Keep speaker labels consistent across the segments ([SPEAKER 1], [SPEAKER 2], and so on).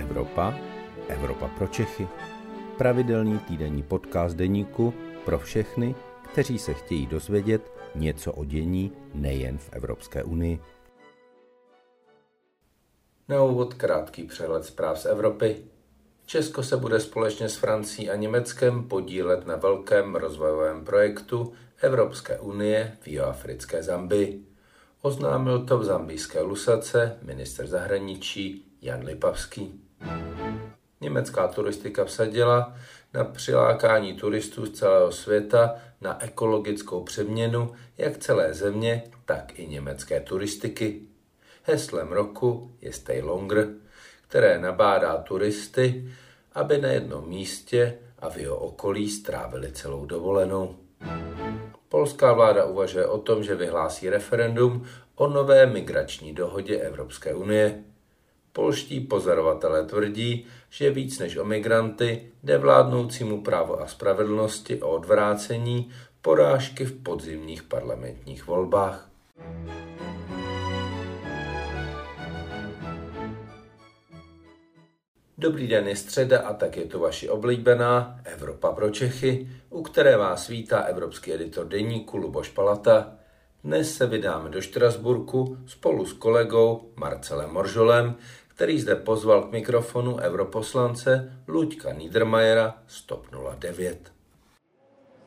[SPEAKER 1] Evropa, Evropa pro Čechy. Pravidelný týdenní podcast deníku pro všechny, kteří se chtějí dozvědět něco o dění nejen v Evropské unii.
[SPEAKER 2] Na úvod krátký přehled zpráv z Evropy. Česko se bude společně s Francií a Německem podílet na velkém rozvojovém projektu Evropské unie v jihoafrické Zambii. Oznámil to v zambijské Lusace minister zahraničí Jan Lipavský. Německá turistika vsadila na přilákání turistů z celého světa na ekologickou přeměnu jak celé země, tak i německé turistiky. Heslem roku je Stay Longer, které nabádá turisty, aby na jednom místě a v jeho okolí strávili celou dovolenou. Polská vláda uvažuje o tom, že vyhlásí referendum o nové migrační dohodě Evropské unie. Polští pozorovatelé tvrdí, že víc než o migranty jde vládnoucímu právo a spravedlnosti o odvrácení porážky v podzimních parlamentních volbách. Dobrý den, je středa a tak je to vaši oblíbená Evropa pro Čechy, u které vás vítá evropský editor deníku Luboš Palata. Dnes se vydáme do Štrasburku spolu s kolegou Marcelem Moržolem, který zde pozval k mikrofonu europoslance Luďka Niedermayera z TOP 09.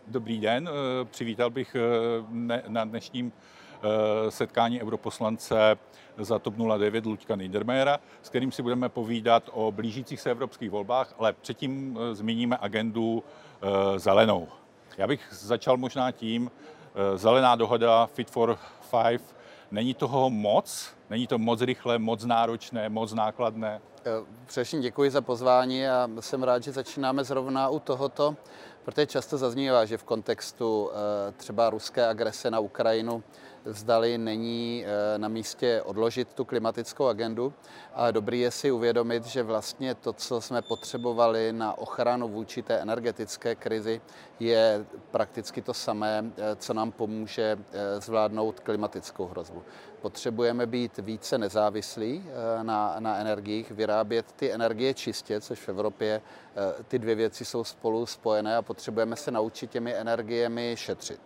[SPEAKER 3] Dobrý den, eh, přivítal bych eh, na dnešním eh, setkání europoslance za TOP 09 Luďka Niedermayera, s kterým si budeme povídat o blížících se evropských volbách, ale předtím zmíníme agendu zelenou. Já bych začal možná tím, zelená dohoda Fit for Five, není toho moc, není to moc rychle, moc náročné, moc nákladné?
[SPEAKER 4] Především děkuji za pozvání a jsem rád, že začínáme zrovna u tohoto, protože často zaznívá, že v kontextu třeba ruské agrese na Ukrajinu zdali není eh, na místě odložit tu klimatickou agendu. A dobrý je si uvědomit, že vlastně to, co jsme potřebovali na ochranu vůči té energetické krizi, je prakticky to samé, eh, co nám pomůže eh, zvládnout klimatickou hrozbu. Potřebujeme být více nezávislí na, na energiích, vyrábět ty energie čistě, což v Evropě ty dvě věci jsou spolu spojené a potřebujeme se naučit těmi energiemi šetřit.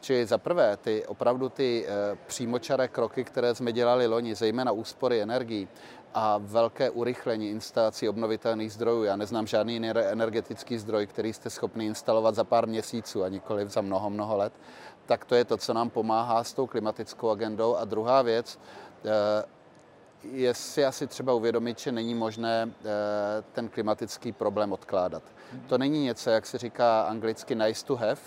[SPEAKER 4] Čili za prvé, ty opravdu ty eh, přímočaré kroky, které jsme dělali loni, zejména úspory energií a velké urychlení instalací obnovitelných zdrojů. Já neznám žádný energetický zdroj, který jste schopni instalovat za pár měsíců a nikoliv za mnoho, mnoho let. Tak to je to, co nám pomáhá s tou klimatickou agendou. A druhá věc, eh, je si asi třeba uvědomit, že není možné eh, ten klimatický problém odkládat. To není něco, jak se říká anglicky nice to have,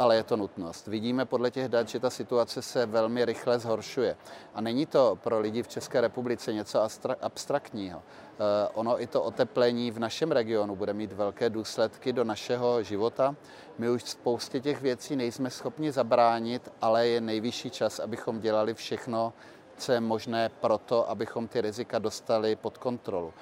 [SPEAKER 4] ale je to nutnost. Vidíme podle těch dat, že ta situace se velmi rychle zhoršuje. A není to pro lidi v České republice něco abstraktního. Eh, ono i to oteplení v našem regionu bude mít velké důsledky do našeho života. My už spoustě těch věcí nejsme schopni zabránit, ale je nejvyšší čas, abychom dělali všechno, co je možné pro to, abychom ty rizika dostali pod kontrolu.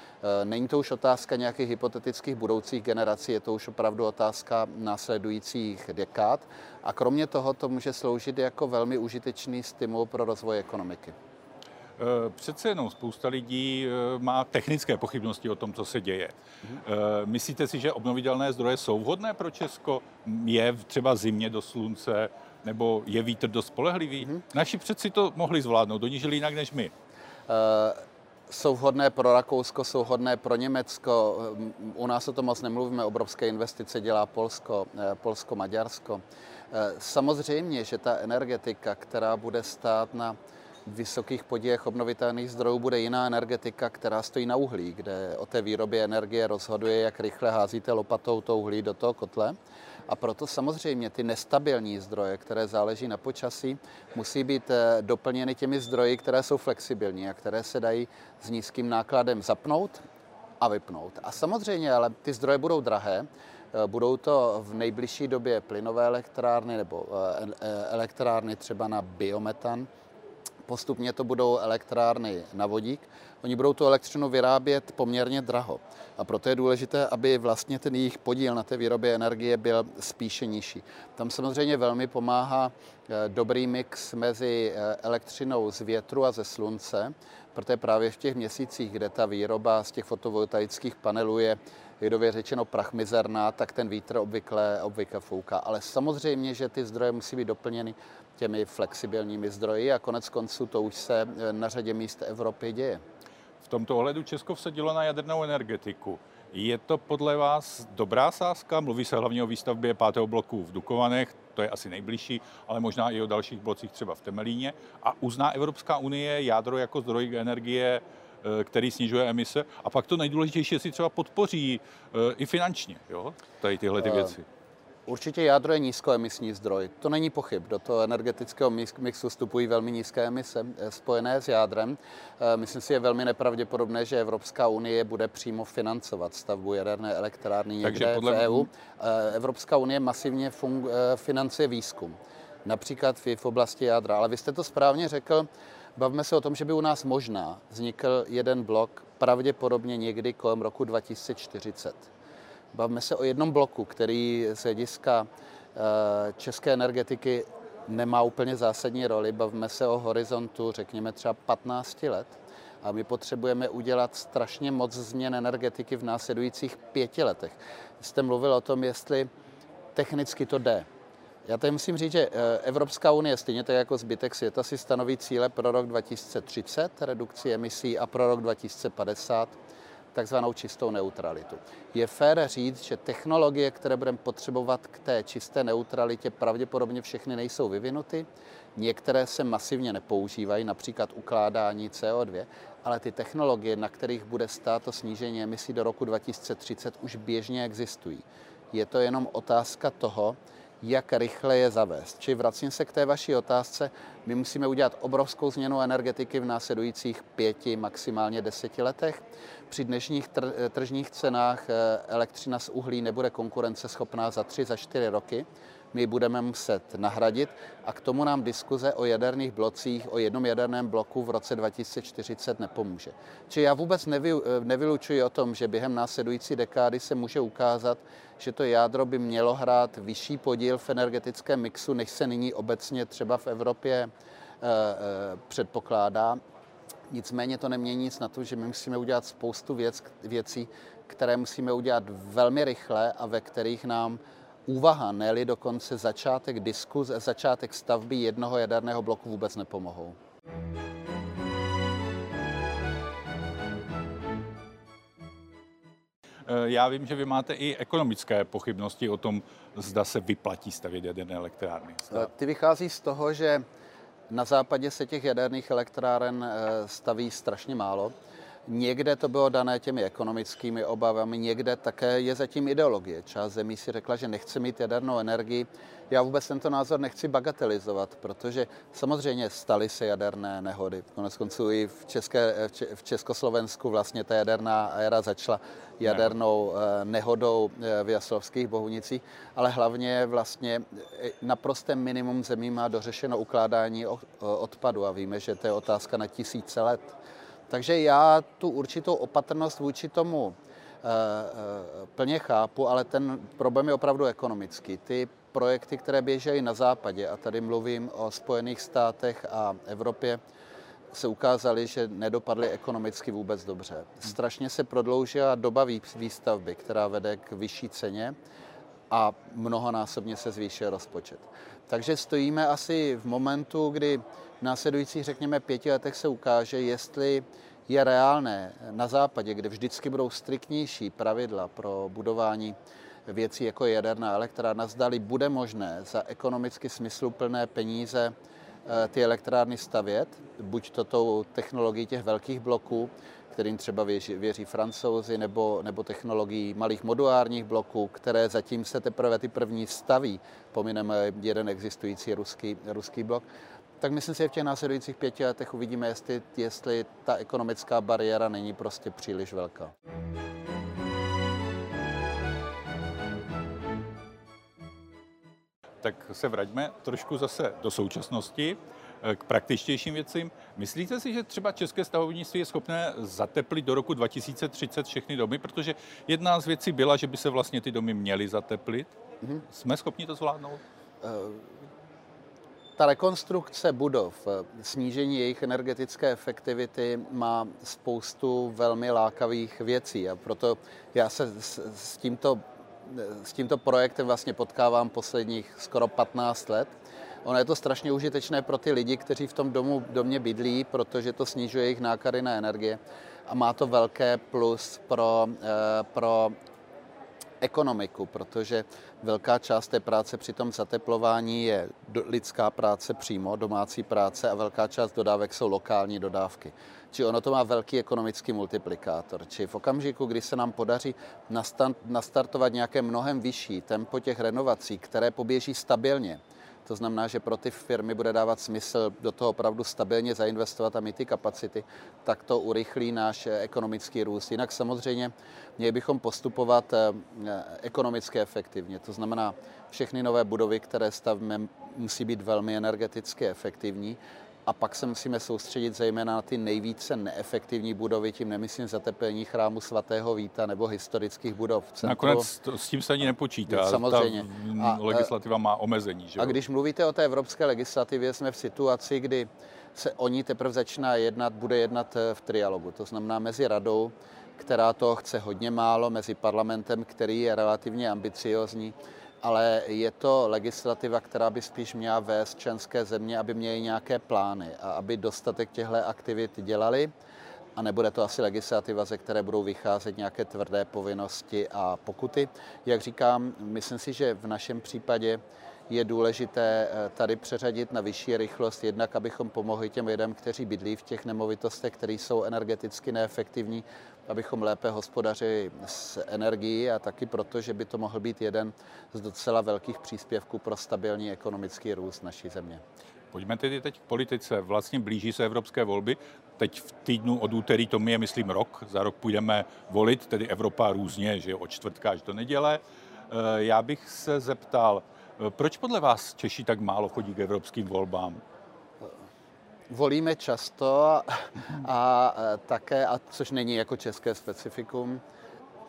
[SPEAKER 4] E, není to už otázka nějakých hypotetických budoucích generací, je to už opravdu otázka následujících dekád. A kromě toho to může sloužit jako velmi užitečný stimul pro rozvoj ekonomiky.
[SPEAKER 3] E, přece jenom spousta lidí e, má technické pochybnosti o tom, co se děje. Mhm. Myslíte si, že obnovitelné zdroje jsou vhodné pro Česko? Je třeba zimě do slunce, nebo je vítr dost spolehlivý? Mm-hmm. Naši přeci to mohli zvládnout, oni žili jinak než my. Uh,
[SPEAKER 4] jsou vhodné pro Rakousko, jsou vhodné pro Německo. U nás o tom moc nemluvíme, obrovské investice dělá Polsko, eh, Polsko-Maďarsko. Eh, samozřejmě, že ta energetika, která bude stát na vysokých podílech obnovitelných zdrojů, bude jiná energetika, která stojí na uhlí, kde o té výrobě energie rozhoduje, jak rychle házíte lopatou to uhlí do toho kotle. A proto samozřejmě ty nestabilní zdroje, které záleží na počasí, musí být eh, doplněny těmi zdroji, které jsou flexibilní a které se dají s nízkým nákladem zapnout a vypnout. A samozřejmě, ale ty zdroje budou drahé, eh, Budou to v nejbližší době plynové elektrárny nebo eh, elektrárny třeba na biometan, Postupně to budou elektrárny na vodík. Oni budou tu elektřinu vyrábět poměrně draho. A proto je důležité, aby vlastně ten jejich podíl na té výrobě energie byl spíše nižší. Tam samozřejmě velmi pomáhá eh, dobrý mix mezi eh, elektřinou z větru a ze slunce, protože právě v těch měsících, kde ta výroba z těch fotovoltaických panelů je lidově řečeno prachmizerná, tak ten vítr obvykle, obvykle fouká. Ale samozřejmě, že ty zdroje musí být doplněny těmi flexibilními zdroji a konec konců to už se eh, na řadě míst Evropy děje.
[SPEAKER 3] V tomto ohledu Česko vsadilo na jadernou energetiku. Je to podle vás dobrá sázka? Mluví se hlavně o výstavbě pátého bloku v Dukovanech, to je asi nejbližší, ale možná i o dalších blocích třeba v Temelíně. A uzná Evropská unie jádro jako zdroj energie, eh, který snižuje emise. A pak to nejdůležitější, jestli třeba podpoří eh, i finančně jo? tady tyhle ty věci.
[SPEAKER 4] Určitě jádro je nízkoemisní zdroj, to není pochyb. Do toho energetického mixu vstupují velmi nízké emise eh, spojené s jádrem. Eh, myslím si, je velmi nepravděpodobné, že Evropská unie bude přímo financovat stavbu jaderné elektrárny někde podle... v EU. Eh, Evropská unie masivně fun- financuje výzkum, například v oblasti jádra. Ale vy jste to správně řekl, bavíme se o tom, že by u nás možná vznikl jeden blok pravděpodobně někdy kolem roku 2040. Bavíme se o jednom bloku, který z hlediska eh, české energetiky nemá úplně zásadní roli. Bavíme se o horizontu, řekněme třeba 15 let. A my potřebujeme udělat strašně moc změn energetiky v následujících pěti letech. Jste mluvil o tom, jestli technicky to jde. Já tady musím říct, že eh, Evropská unie, stejně tak jako zbytek světa, si stanoví cíle pro rok 2030, redukci emisí, a pro rok 2050 takzvanou čistou neutralitu. Je fér říct, že technologie, které budeme potřebovat k té čisté neutralitě, pravděpodobně všechny nejsou vyvinuty. Některé se masivně nepoužívají, například ukládání CO2, ale ty technologie, na kterých bude stát to snížení emisí do roku 2030, už běžně existují. Je to jenom otázka toho, jak rychle je zavést. Čili vracím se k té vaší otázce. My musíme udělat obrovskou změnu energetiky v následujících pěti, maximálně deseti letech. Při dnešních tržních cenách eh, elektřina z uhlí nebude konkurenceschopná za tři, za čtyři roky my budeme muset nahradit a k tomu nám diskuze o jaderných blocích, o jednom jaderném bloku v roce 2040 nepomůže. Či já vůbec nevy, nevylučuji o tom, že během následující dekády se může ukázat, že to jádro by mělo hrát vyšší podíl v energetickém mixu, než se nyní obecně třeba v Evropě e, e, předpokládá. Nicméně to nemění nic na to, že my musíme udělat spoustu věc, věcí, které musíme udělat velmi rychle a ve kterých nám úvaha, ne dokonce začátek diskuze, začátek stavby jednoho jaderného bloku vůbec nepomohou.
[SPEAKER 3] Eh, já vím, že vy máte i ekonomické pochybnosti o tom, zda se vyplatí stavět jaderné elektrárny. Zda...
[SPEAKER 4] Eh, ty vychází z toho, že na západě se těch jaderných elektráren eh, staví strašně málo. Někde to bylo dané těmi ekonomickými obavami, někde také je zatím ideologie. Část zemí si řekla, že nechce mít jadernou energii. Já vůbec tento názor nechci bagatelizovat, protože samozřejmě staly se jaderné nehody. Konec konců i v, České, v Československu vlastně ta jaderná éra začala jadernou eh, nehodou eh, v Jaslovských Bohunicích, ale hlavně vlastně eh, naprosté minimum zemí má dořešeno ukládání odpadu a víme, že to je otázka na tisíce let. Takže já tu určitou opatrnost vůči tomu eh, eh, plně chápu, ale ten problém je opravdu ekonomický. Ty projekty, které běžejí na západě, a tady mluvím o Spojených státech a Evropě, se ukázaly, že nedopadly ekonomicky vůbec dobře. Strašně se prodloužila doba výstavby, která vede k vyšší ceně a mnohonásobně se zvýšil rozpočet. Takže stojíme asi v momentu, kdy v následujících, řekněme, pěti letech se ukáže, jestli je reálné na západě, kde vždycky budou striktnější pravidla pro budování věcí jako jaderná elektrárna, zdali bude možné za ekonomicky smysluplné peníze eh, ty elektrárny stavět, buď to tou technologií těch velkých bloků, kterým třeba věří, věří francouzi, nebo, nebo technologií malých modulárních bloků, které zatím se teprve ty první staví, pomineme jeden existující ruský, ruský blok, tak myslím si, že v těch následujících pěti letech uvidíme, jestli, jestli ta ekonomická bariéra není prostě příliš velká.
[SPEAKER 3] Tak se vraťme trošku zase do současnosti. eh, k praktičtějším věcím. Myslíte si, že třeba české stavovnictví je schopné zateplit do roku 2030 všechny domy? Protože jedna z věcí byla, že by se vlastně ty domy měly zateplit. Mm-hmm. Jsme schopni to zvládnout? Uh
[SPEAKER 4] ta rekonstrukce budov, snížení jejich energetické efektivity má spoustu velmi lákavých věcí a proto já se s, s, tímto, s tímto projektem vlastně potkávám posledních skoro 15 let. Ono je to strašně užitečné pro ty lidi, kteří v tom domu, domě bydlí, protože to snižuje jejich náklady na energie a má to velké plus pro, eh, pro ekonomiku, protože velká část té práce při tom zateplování je lidská práce přímo, domácí práce a velká část dodávek jsou lokální dodávky. Či ono to má velký ekonomický multiplikátor. Či v okamžiku, kdy se nám podaří nastartovat nějaké mnohem vyšší tempo těch renovací, které poběží stabilně, to znamená, že pro ty firmy bude dávat smysl do toho opravdu stabilně zainvestovat a mít ty kapacity, tak to urychlí náš eh, ekonomický růst. Jinak samozřejmě měli bychom postupovat eh, ekonomicky efektivně. To znamená, všechny nové budovy, které stavíme, musí být velmi energeticky efektivní a pak se musíme soustředit zejména na ty nejvíce neefektivní budovy, tím nemyslím zateplení chrámu svatého Víta nebo historických budov.
[SPEAKER 3] Centru. Nakonec to, s tím se ani nepočítá. Samozřejmě. Ta a, legislativa má omezení. Že?
[SPEAKER 4] A když mluvíte o té evropské legislativě, jsme v situaci, kdy se o ní teprve začíná jednat, bude jednat eh, v trialogu. To znamená mezi radou, která to chce hodně málo, mezi parlamentem, který je relativně ambiciozní ale je to legislativa, která by spíš měla vést členské země, aby měly nějaké plány a aby dostatek těchto aktivit dělali. A nebude to asi legislativa, ze které budou vycházet nějaké tvrdé povinnosti a pokuty. Jak říkám, myslím si, že v našem případě je důležité eh, tady přeřadit na vyšší rychlost, jednak abychom pomohli těm lidem, kteří bydlí v těch nemovitostech, které jsou energeticky neefektivní, abychom lépe hospodařili s energií a taky proto, že by to mohl být jeden z docela velkých příspěvků pro stabilní ekonomický růst naší země.
[SPEAKER 3] Pojďme tedy teď k politice. Vlastně blíží se evropské volby. Teď v týdnu od úterý, to mi je, myslím, rok. Za rok půjdeme volit, tedy Evropa různě, že od čtvrtka až do neděle. Eh, já bych se zeptal, proč podle vás Češi tak málo chodí k evropským volbám?
[SPEAKER 4] volíme často a, také, a což není jako české specifikum,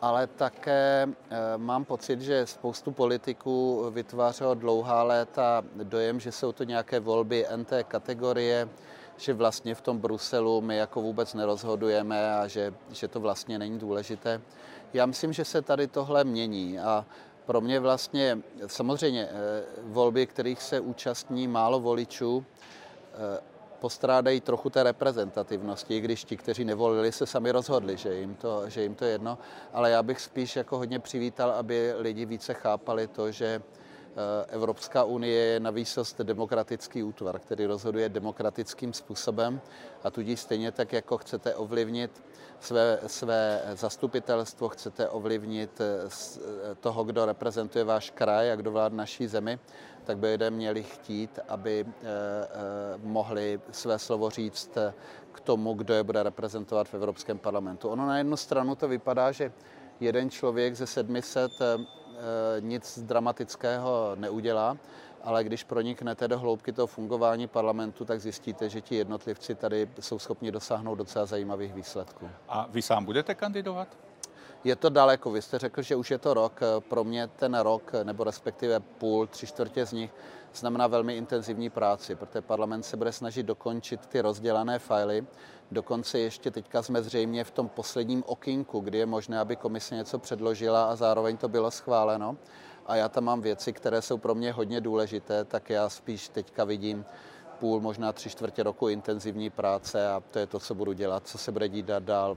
[SPEAKER 4] ale také e, mám pocit, že spoustu politiků vytvářelo dlouhá léta dojem, že jsou to nějaké volby NT kategorie, že vlastně v tom Bruselu my jako vůbec nerozhodujeme a že, že to vlastně není důležité. Já myslím, že se tady tohle mění a pro mě vlastně samozřejmě e, volby, kterých se účastní málo voličů, e, postrádají trochu té reprezentativnosti, i když ti, kteří nevolili, se sami rozhodli, že jim to, že jim to je jedno. Ale já bych spíš jako hodně přivítal, aby lidi více chápali to, že eh, Evropská unie je na výsost demokratický útvar, který rozhoduje demokratickým způsobem a tudíž stejně tak, jako chcete ovlivnit své, své zastupitelstvo, chcete ovlivnit eh, eh, toho, kdo reprezentuje váš kraj a kdo vládne naší zemi, tak by lidé měli chtít, aby eh, mohli své slovo říct k tomu, kdo je bude reprezentovat v Evropském parlamentu. Ono na jednu stranu to vypadá, že jeden člověk ze 700 nic dramatického neudělá, ale když proniknete do hloubky toho fungování parlamentu, tak zjistíte, že ti jednotlivci tady jsou schopni dosáhnout docela zajímavých výsledků.
[SPEAKER 3] A vy sám budete kandidovat?
[SPEAKER 4] Je to daleko. Vy jste řekl, že už je to rok. Pro mě ten rok, nebo respektive půl, tři čtvrtě z nich, znamená velmi intenzivní práci, protože parlament se bude snažit dokončit ty rozdělané fajly. Dokonce ještě teďka jsme zřejmě v tom posledním okinku, kdy je možné, aby komise něco předložila a zároveň to bylo schváleno a já tam mám věci, které jsou pro mě hodně důležité, tak já spíš teďka vidím půl, možná tři čtvrtě roku intenzivní práce a to je to, co budu dělat, co se bude dít dál.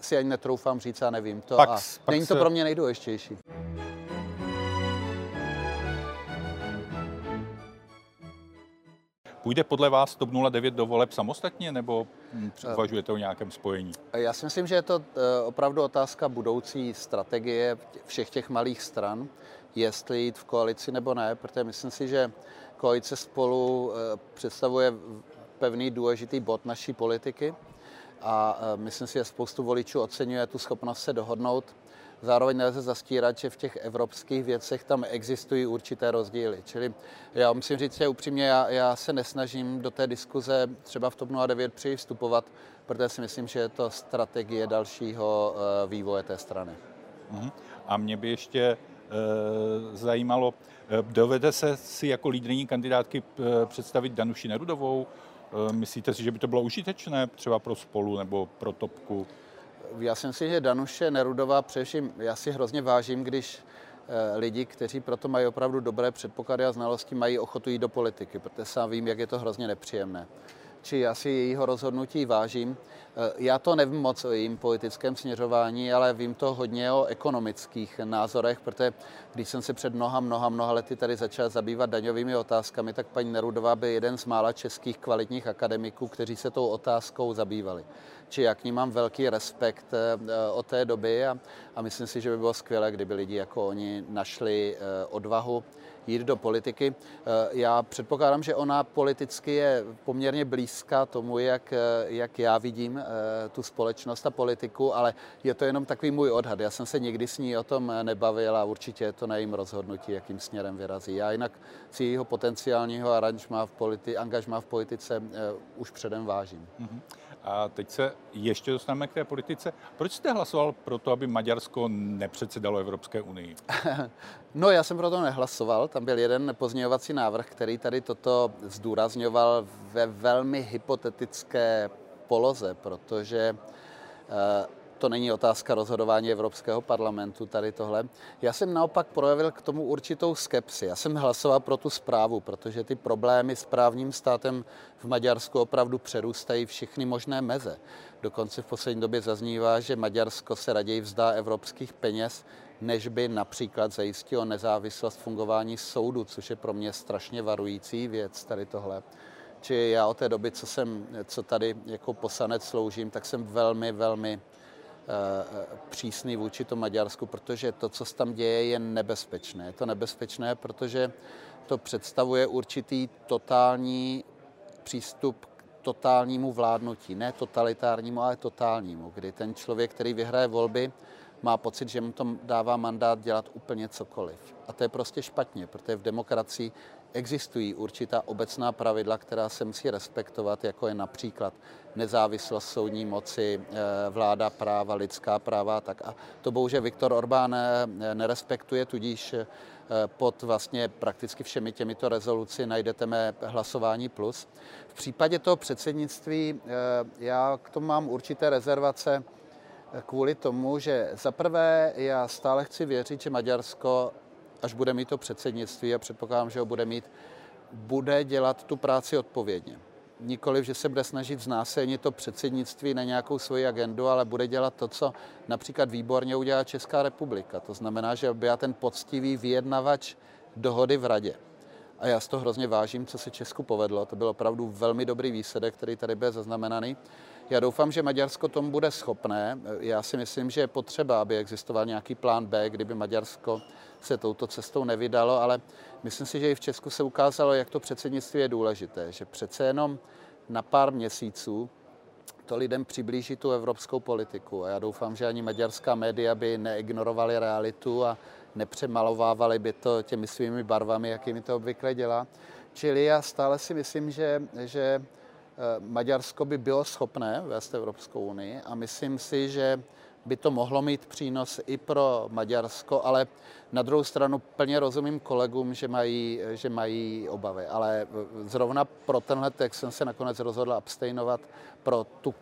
[SPEAKER 4] Si ani netroufám říct, a nevím to. Pak, a pak není to se... pro mě nejdůležitější.
[SPEAKER 3] Půjde podle vás TOP 09 do voleb samostatně, nebo uvažujete o nějakém spojení?
[SPEAKER 4] Já si myslím, že je to eh, opravdu otázka budoucí strategie všech těch malých stran jestli jít v koalici nebo ne, protože myslím si, že koalice spolu eh, představuje pevný důležitý bod naší politiky a eh, myslím si, že spoustu voličů oceňuje tu schopnost se dohodnout. Zároveň nelze zastírat, že v těch evropských věcech tam existují určité rozdíly. Čili já musím říct že upřímně, já, já se nesnažím do té diskuze třeba v TOP 09 přistupovat, protože si myslím, že je to strategie dalšího eh, vývoje té strany.
[SPEAKER 3] Mhm. A mě by ještě e, zajímalo, dovede se si jako lídrní kandidátky představit Danuši Nerudovou? Myslíte si, že by to bylo užitečné třeba pro spolu nebo pro topku?
[SPEAKER 4] Já si myslím, že Danuše Nerudová především, já si hrozně vážím, když eh, lidi, kteří proto mají opravdu dobré předpoklady a znalosti, mají ochotu jít do politiky, protože sám vím, jak je to hrozně nepříjemné či já si jejího rozhodnutí vážím. Eh, já to nevím moc o jejím politickém směřování, ale vím to hodně o ekonomických názorech, protože když jsem se před mnoha, mnoha, mnoha lety tady začal zabývat daňovými otázkami, tak paní Nerudová by jeden z mála českých kvalitních akademiků, kteří se tou otázkou zabývali. Či jak ní mám velký respekt eh, od té doby a, a myslím si, že by bylo skvělé, kdyby lidi jako oni našli eh, odvahu jít do politiky. Eh, já předpokládám, že ona politicky je poměrně blízká tomu, jak, eh, jak já vidím eh, tu společnost a politiku, ale je to jenom takový můj odhad. Já jsem se nikdy s ní o tom nebavil a určitě je to na jejím rozhodnutí, jakým směrem vyrazí. Já jinak si jejího potenciálního aranžma v politi- angažma v politice už předem vážím. Mm-hmm.
[SPEAKER 3] A teď se ještě dostaneme k té politice. Proč jste hlasoval pro to, aby Maďarsko nepředsedalo Evropské unii?
[SPEAKER 4] no, já jsem pro to nehlasoval. Tam byl jeden pozměňovací návrh, který tady toto zdůrazňoval ve velmi hypotetické poloze, protože eh, to není otázka rozhodování Evropského parlamentu, tady tohle. Já jsem naopak projevil k tomu určitou skepsi. Já jsem hlasoval pro tu zprávu, protože ty problémy s právním státem v Maďarsku opravdu přerůstají všechny možné meze. Dokonce v poslední době zaznívá, že Maďarsko se raději vzdá evropských peněz, než by například zajistilo nezávislost fungování soudu, což je pro mě strašně varující věc tady tohle. Či já od té doby, co, jsem, co tady jako poslanec sloužím, tak jsem velmi, velmi přísný vůči to Maďarsku, protože to, co se tam děje, je nebezpečné. Je to nebezpečné, protože to představuje určitý totální přístup k totálnímu vládnutí. Ne totalitárnímu, ale totálnímu, kdy ten člověk, který vyhraje volby, má pocit, že mu to dává mandát dělat úplně cokoliv. A to je prostě špatně, protože v demokracii existují určitá obecná pravidla, která se musí respektovat, jako je například nezávislost soudní moci, eh, vláda práva, lidská práva. Tak a to bohužel Viktor Orbán eh, nerespektuje, tudíž eh, pod vlastně prakticky všemi těmito rezoluci najdete mé hlasování plus. V případě toho předsednictví já k tomu mám určité rezervace kvůli tomu, že za prvé já stále chci věřit, že Maďarsko až bude mít to předsednictví a předpokládám, že ho bude mít, bude dělat tu práci odpovědně. Nikoliv, že se bude snažit znásilnit to předsednictví na nějakou svoji agendu, ale bude dělat to, co například výborně udělá Česká republika. To znamená, že byla ten poctivý vyjednavač dohody v radě. A já z toho hrozně vážím, co se Česku povedlo. To byl opravdu velmi dobrý výsledek, který tady byl zaznamenaný. Já doufám, že Maďarsko tomu bude schopné. Já si myslím, že je potřeba, aby existoval nějaký plán B, kdyby Maďarsko se touto cestou nevydalo, ale myslím si, že i v Česku se ukázalo, jak to předsednictví je důležité, že přece jenom na pár měsíců to lidem přiblíží tu evropskou politiku. A já doufám, že ani maďarská média by neignorovaly realitu a nepřemalovávali by to těmi svými barvami, jakými to obvykle dělá. Čili já stále si myslím, že, že Maďarsko by bylo schopné vést Evropskou unii a myslím si, že by to mohlo mít přínos i pro Maďarsko, ale na druhou stranu plně rozumím kolegům, že mají, že mají obavy. Ale zrovna pro tenhle text jsem se nakonec rozhodl absteinovat pro tu,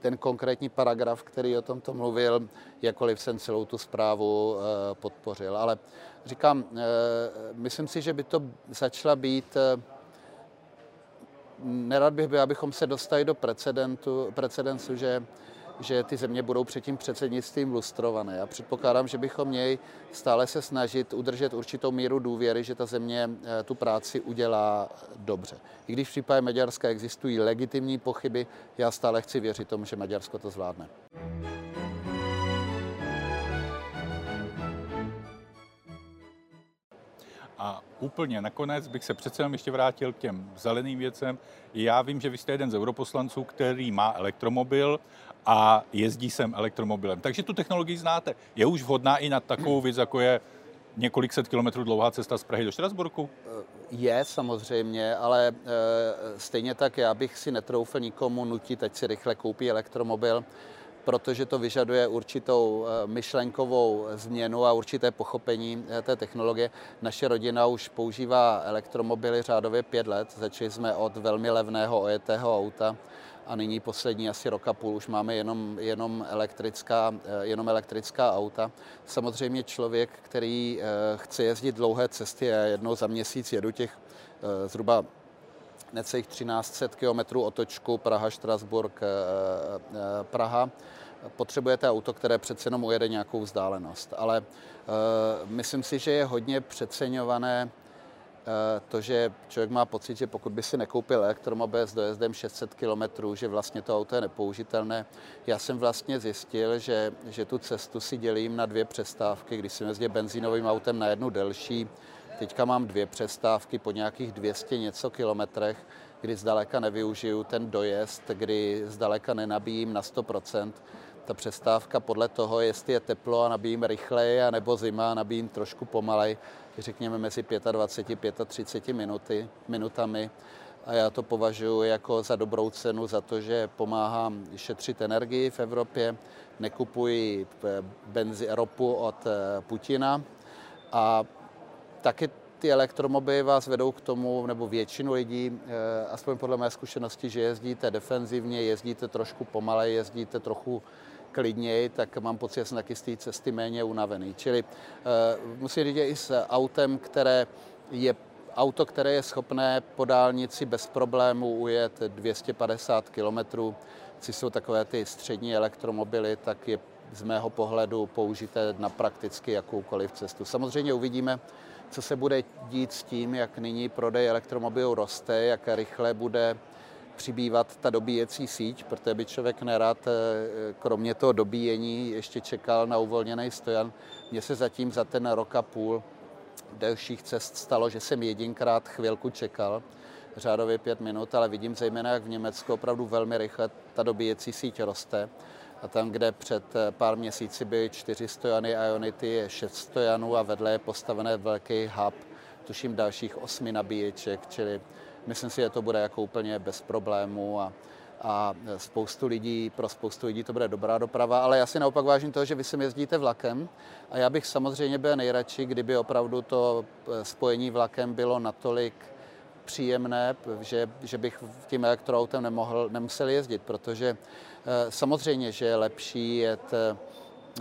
[SPEAKER 4] ten konkrétní paragraf, který o tomto mluvil, jakkoliv jsem celou tu zprávu eh, podpořil. Ale říkám, eh, myslím si, že by to začala být nerad bych byl, abychom se dostali do precedentu, precedencu, že, že ty země budou před tím předsednictvím lustrované. Já předpokládám, že bychom měli stále se snažit udržet určitou míru důvěry, že ta země eh, tu práci udělá dobře. I když v případě Maďarska existují legitimní pochyby, já stále chci věřit tomu, že Maďarsko to zvládne.
[SPEAKER 3] Úplně nakonec bych se přece jenom ještě vrátil k těm zeleným věcem. Já vím, že vy jste jeden z europoslanců, který má elektromobil a jezdí sem elektromobilem. Takže tu technologii znáte. Je už vhodná i na takovou věc, jako je několik set kilometrů dlouhá cesta z Prahy do Štrasburku?
[SPEAKER 4] Je samozřejmě, ale e, stejně tak já bych si netroufl nikomu nutit, ať si rychle koupí elektromobil, protože to vyžaduje určitou eh, myšlenkovou změnu a určité pochopení eh, té technologie. Naše rodina už používá elektromobily řádově pět let. Začali jsme od velmi levného ojetého auta a nyní poslední asi roka půl už máme jenom, jenom, elektrická, eh, jenom elektrická auta. Samozřejmě člověk, který chce jezdit dlouhé cesty a jednou za měsíc jedu těch zhruba necelých 1300 km otočku Praha, Štrasburg, eh, eh, potřebujete auto, které přece jenom ujede nějakou vzdálenost. Ale eh, myslím si, že je hodně přeceňované to, že člověk má pocit, že pokud by si nekoupil elektromobil s dojezdem 600 km, že vlastně to auto je nepoužitelné. Já jsem vlastně zjistil, že, že tu cestu si dělím na dvě přestávky, když jsem jezdil benzínovým autem na jednu delší, Teďka mám dvě přestávky po nějakých 200 něco kilometrech, kdy zdaleka nevyužiju ten dojezd, kdy zdaleka nenabíjím na 100%. Ta přestávka podle toho, jestli je teplo a nabíjím rychleji, nebo zima a nabíjím trošku pomalej, řekněme mezi 25 a 35 minuty, minutami. A já to považuji jako za dobrou cenu za to, že pomáhám šetřit energii v Evropě, nekupuji benzi, ropu od eh, Putina a taky ty elektromobily vás vedou k tomu, nebo většinu lidí, eh, aspoň podle mé zkušenosti, že jezdíte defenzivně, jezdíte trošku pomalej, jezdíte trochu klidněji, tak mám pocit, že jsem taky z té cesty méně unavený. Čili uh, musím říct, i s autem, které je auto, které je schopné po dálnici bez problémů ujet 250 km, což jsou takové ty střední elektromobily, tak je z mého pohledu použité na prakticky jakoukoliv cestu. Samozřejmě uvidíme, co se bude dít s tím, jak nyní prodej elektromobilů roste, jak rychle bude přibývat ta dobíjecí síť, protože by člověk nerad, eh, kromě toho dobíjení, ještě čekal na uvolněný stojan. Mně se zatím za ten rok a půl delších cest stalo, že jsem jedinkrát chvilku čekal, řádově pět minut, ale vidím zejména, jak v Německu opravdu velmi rychle ta dobíjecí síť roste. A tam, kde před eh, pár měsíci byly čtyři stojany Ionity, je šest stojanů a vedle je postavené velký hub, tuším dalších osmi nabíječek, čili myslím si, že to bude jako úplně bez problémů a, a spoustu lidí, pro spoustu lidí to bude dobrá doprava, ale já si naopak vážím toho, že vy sem jezdíte vlakem a já bych samozřejmě byl nejradši, kdyby opravdu to eh, spojení vlakem bylo natolik příjemné, že, že bych tím elektroautem nemohl, nemusel jezdit, protože eh, samozřejmě, že je lepší jet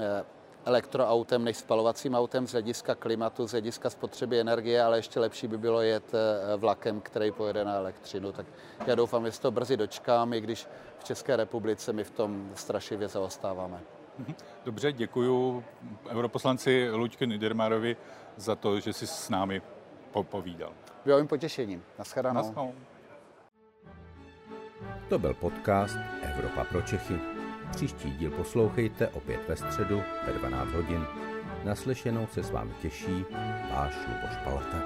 [SPEAKER 4] eh, elektroautem než spalovacím autem z hlediska klimatu, z hlediska spotřeby energie, ale ještě lepší by bylo jet eh, vlakem, který pojede na elektřinu. Tak já doufám, že se to brzy dočkám, i když v České republice my v tom strašivě zaostáváme.
[SPEAKER 3] Mhm. Dobře, děkuji europoslanci Luďky Niedermarovi za to, že jsi s námi povídal.
[SPEAKER 4] Bylo jim potěšením. Naschledanou. Naschledanou.
[SPEAKER 1] To byl podcast Evropa pro Čechy. Příští díl poslouchejte opět ve středu ve 12 hodin. Naslyšenou se s vámi těší váš Luboš Palata.